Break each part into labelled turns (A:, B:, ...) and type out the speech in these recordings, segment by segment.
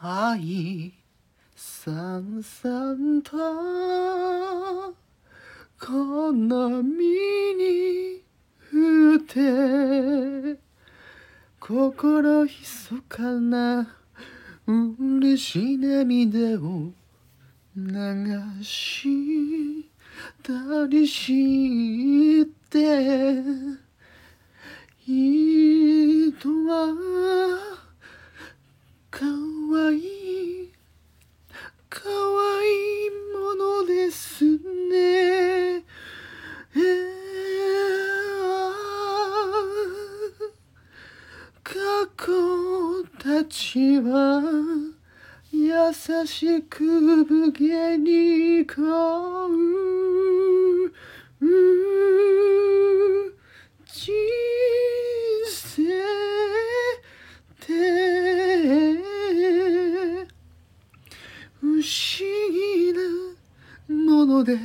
A: 愛さんさんと好みにふて心ひそかな嬉しい涙を流したりして人は過去たちは優しく武家にこう。人生って不思議なもので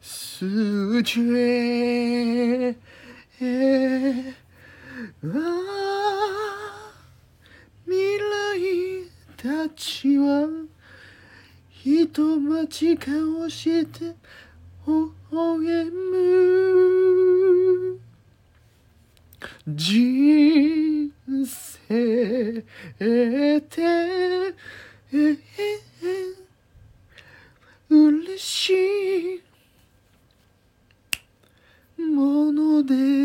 A: す。じはたちは人待ち顔して微笑む。人生って嬉しいもので。